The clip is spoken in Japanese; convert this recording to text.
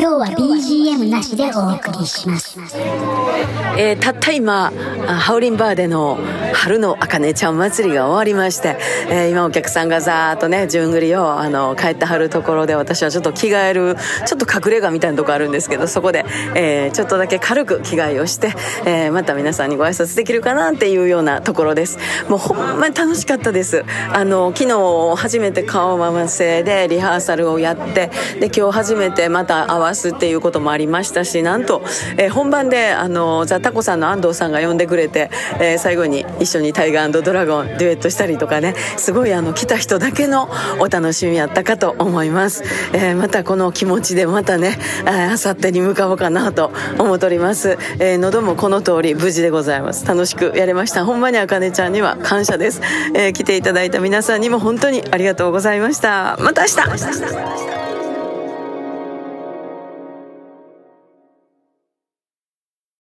今日は BGM なしでお送りします。えー、たった今、ハウリンバーでの春のあかねちゃん祭りが終わりまして、えー、今お客さんがざーっとね、順繰りをあの帰ってはるところで私はちょっと着替える、ちょっと隠れ家みたいなとこあるんですけど、そこで、えー、ちょっとだけ軽く着替えをして、えー、また皆さんにご挨拶できるかなっていうようなところです。もうほんまに楽しかったです。あの、昨日初めて顔合わせでリハーサルをやって、で、今日初めてまた合わすっていうこともありましたしなんと、えー、本番であのザ・タコさんの安藤さんが呼んでくれて、えー、最後に一緒にタイガードラゴンデュエットしたりとかねすごいあの来た人だけのお楽しみやったかと思います、えー、またこの気持ちでまたねあさってに向かおうかなと思っております、えー、喉もこの通り無事でございます。楽しくやれました。ほんまにあかねちゃんには感謝です、えー、来ていただいた皆さんにも本当にありがとうございました。また明日。